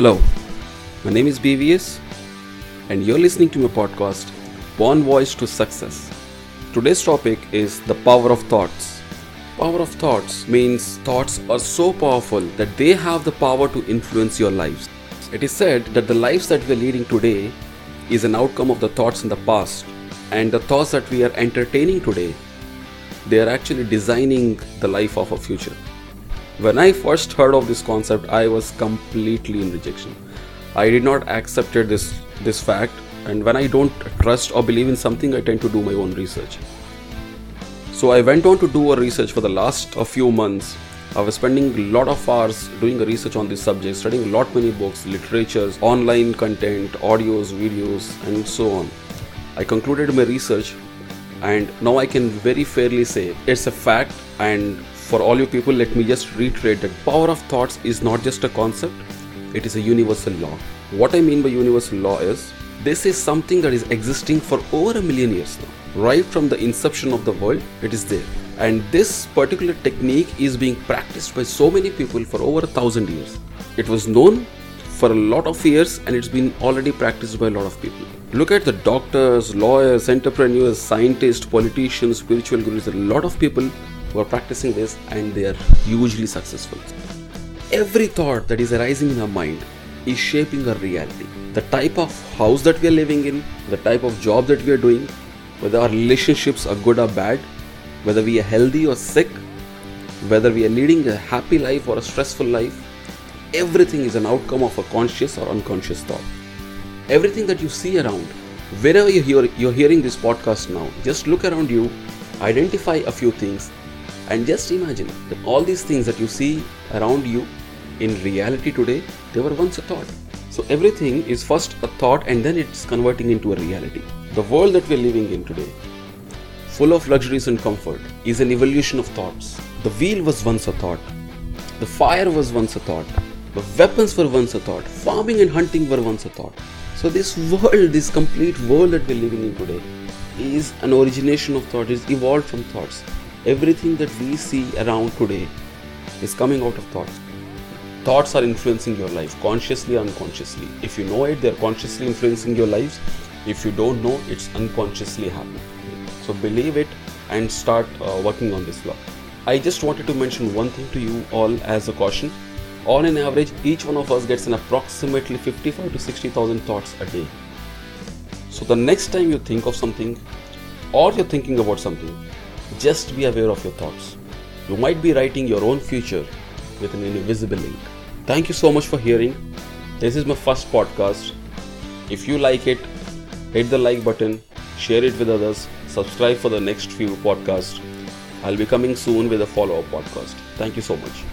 Hello, my name is BVS, and you're listening to my podcast, Born Voice to Success. Today's topic is the power of thoughts. Power of thoughts means thoughts are so powerful that they have the power to influence your lives. It is said that the lives that we are leading today is an outcome of the thoughts in the past, and the thoughts that we are entertaining today, they are actually designing the life of our future. When I first heard of this concept, I was completely in rejection. I did not accept this this fact, and when I don't trust or believe in something, I tend to do my own research. So I went on to do a research for the last a few months. I was spending a lot of hours doing a research on this subject, studying a lot many books, literatures, online content, audios, videos, and so on. I concluded my research, and now I can very fairly say it's a fact and for all you people, let me just reiterate that power of thoughts is not just a concept, it is a universal law. What I mean by universal law is this is something that is existing for over a million years now. Right from the inception of the world, it is there. And this particular technique is being practiced by so many people for over a thousand years. It was known for a lot of years and it's been already practiced by a lot of people. Look at the doctors, lawyers, entrepreneurs, scientists, politicians, spiritual gurus, a lot of people who are practicing this and they are hugely successful. Every thought that is arising in our mind is shaping our reality. The type of house that we are living in, the type of job that we are doing, whether our relationships are good or bad, whether we are healthy or sick, whether we are leading a happy life or a stressful life, everything is an outcome of a conscious or unconscious thought. Everything that you see around, wherever you hear, you're hearing this podcast now, just look around you, identify a few things, and just imagine that all these things that you see around you in reality today, they were once a thought. So everything is first a thought and then it's converting into a reality. The world that we're living in today, full of luxuries and comfort, is an evolution of thoughts. The wheel was once a thought. The fire was once a thought. The weapons were once a thought. Farming and hunting were once a thought. So this world, this complete world that we're living in today, is an origination of thought, is evolved from thoughts everything that we see around today is coming out of thoughts. Thoughts are influencing your life consciously unconsciously. If you know it, they're consciously influencing your lives. If you don't know, it's unconsciously happening. So believe it and start uh, working on this law. I just wanted to mention one thing to you all as a caution. On an average, each one of us gets an approximately 55 to 60,000 thoughts a day. So the next time you think of something or you're thinking about something, just be aware of your thoughts. You might be writing your own future with an invisible ink. Thank you so much for hearing. This is my first podcast. If you like it, hit the like button, share it with others, subscribe for the next few podcasts. I'll be coming soon with a follow up podcast. Thank you so much.